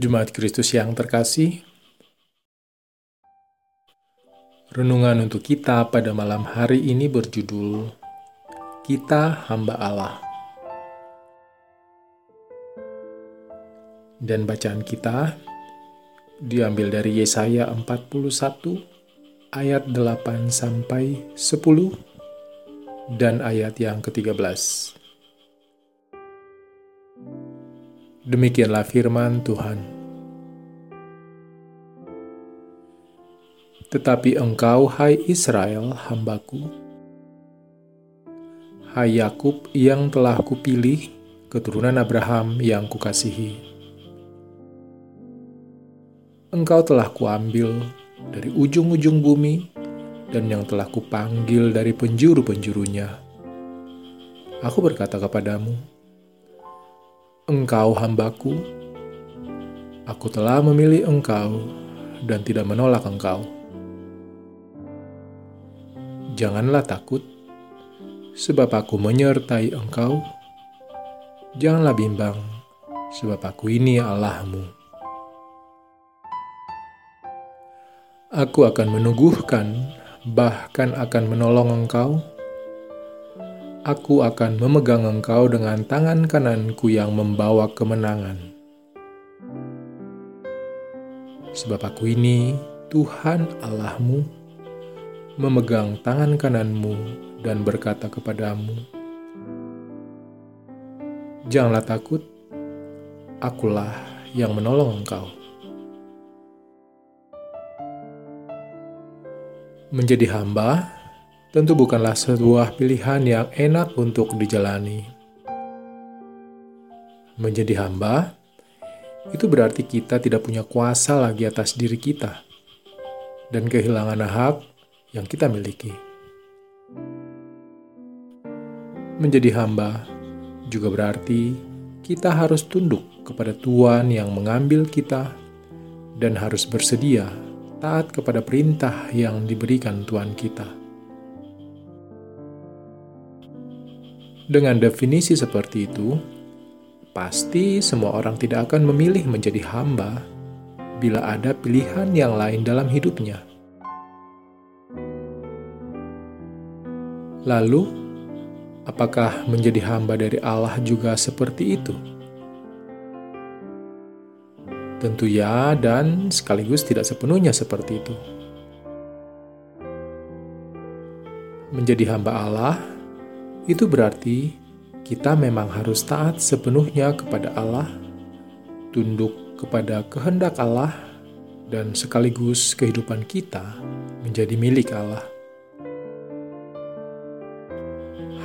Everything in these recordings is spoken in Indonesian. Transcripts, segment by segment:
Jemaat Kristus yang terkasih, renungan untuk kita pada malam hari ini berjudul "Kita Hamba Allah". Dan bacaan kita diambil dari Yesaya 41 ayat 8 sampai 10 dan ayat yang ke-13. Demikianlah firman Tuhan. Tetapi engkau, hai Israel, hambaku, hai Yakub yang telah kupilih, keturunan Abraham yang kukasihi. Engkau telah kuambil dari ujung-ujung bumi dan yang telah kupanggil dari penjuru-penjurunya. Aku berkata kepadamu, Engkau hambaku, aku telah memilih engkau dan tidak menolak engkau. Janganlah takut, sebab aku menyertai engkau. Janganlah bimbang, sebab aku ini Allahmu. Aku akan meneguhkan, bahkan akan menolong engkau aku akan memegang engkau dengan tangan kananku yang membawa kemenangan. Sebab aku ini, Tuhan Allahmu, memegang tangan kananmu dan berkata kepadamu, Janganlah takut, akulah yang menolong engkau. Menjadi hamba tentu bukanlah sebuah pilihan yang enak untuk dijalani. Menjadi hamba itu berarti kita tidak punya kuasa lagi atas diri kita dan kehilangan hak yang kita miliki. Menjadi hamba juga berarti kita harus tunduk kepada Tuhan yang mengambil kita dan harus bersedia taat kepada perintah yang diberikan Tuhan kita. Dengan definisi seperti itu, pasti semua orang tidak akan memilih menjadi hamba bila ada pilihan yang lain dalam hidupnya. Lalu, apakah menjadi hamba dari Allah juga seperti itu? Tentu ya, dan sekaligus tidak sepenuhnya seperti itu. Menjadi hamba Allah itu berarti kita memang harus taat sepenuhnya kepada Allah, tunduk kepada kehendak Allah, dan sekaligus kehidupan kita menjadi milik Allah.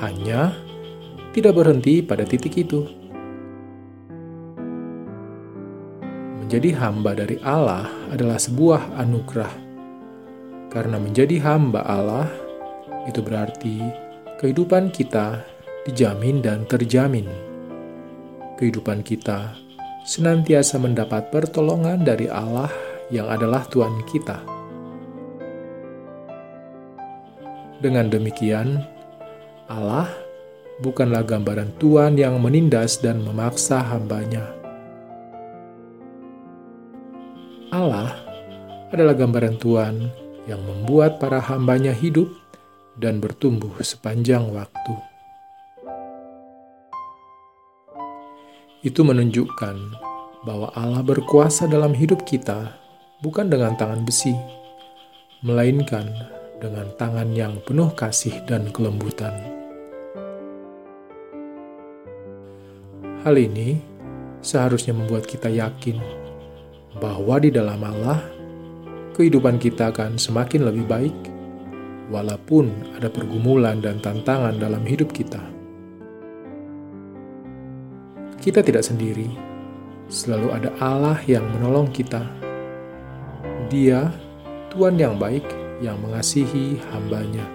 Hanya tidak berhenti pada titik itu. Menjadi hamba dari Allah adalah sebuah anugerah, karena menjadi hamba Allah itu berarti kehidupan kita dijamin dan terjamin. Kehidupan kita senantiasa mendapat pertolongan dari Allah yang adalah Tuhan kita. Dengan demikian, Allah bukanlah gambaran Tuhan yang menindas dan memaksa hambanya. Allah adalah gambaran Tuhan yang membuat para hambanya hidup dan bertumbuh sepanjang waktu. Itu menunjukkan bahwa Allah berkuasa dalam hidup kita bukan dengan tangan besi, melainkan dengan tangan yang penuh kasih dan kelembutan. Hal ini seharusnya membuat kita yakin bahwa di dalam Allah kehidupan kita akan semakin lebih baik walaupun ada pergumulan dan tantangan dalam hidup kita. Kita tidak sendiri, selalu ada Allah yang menolong kita. Dia, Tuhan yang baik, yang mengasihi hambanya.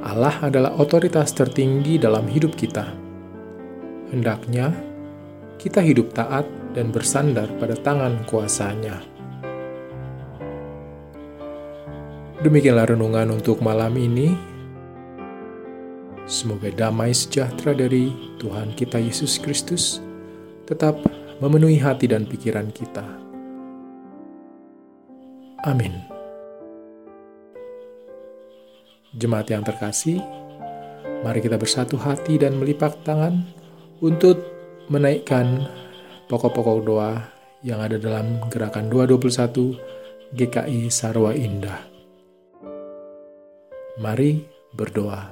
Allah adalah otoritas tertinggi dalam hidup kita. Hendaknya kita hidup taat dan bersandar pada tangan kuasanya. Demikianlah renungan untuk malam ini. Semoga damai sejahtera dari Tuhan kita Yesus Kristus tetap memenuhi hati dan pikiran kita. Amin. Jemaat yang terkasih, mari kita bersatu hati dan melipat tangan untuk menaikkan pokok-pokok doa yang ada dalam gerakan 221 GKI Sarwa Indah. Mari berdoa.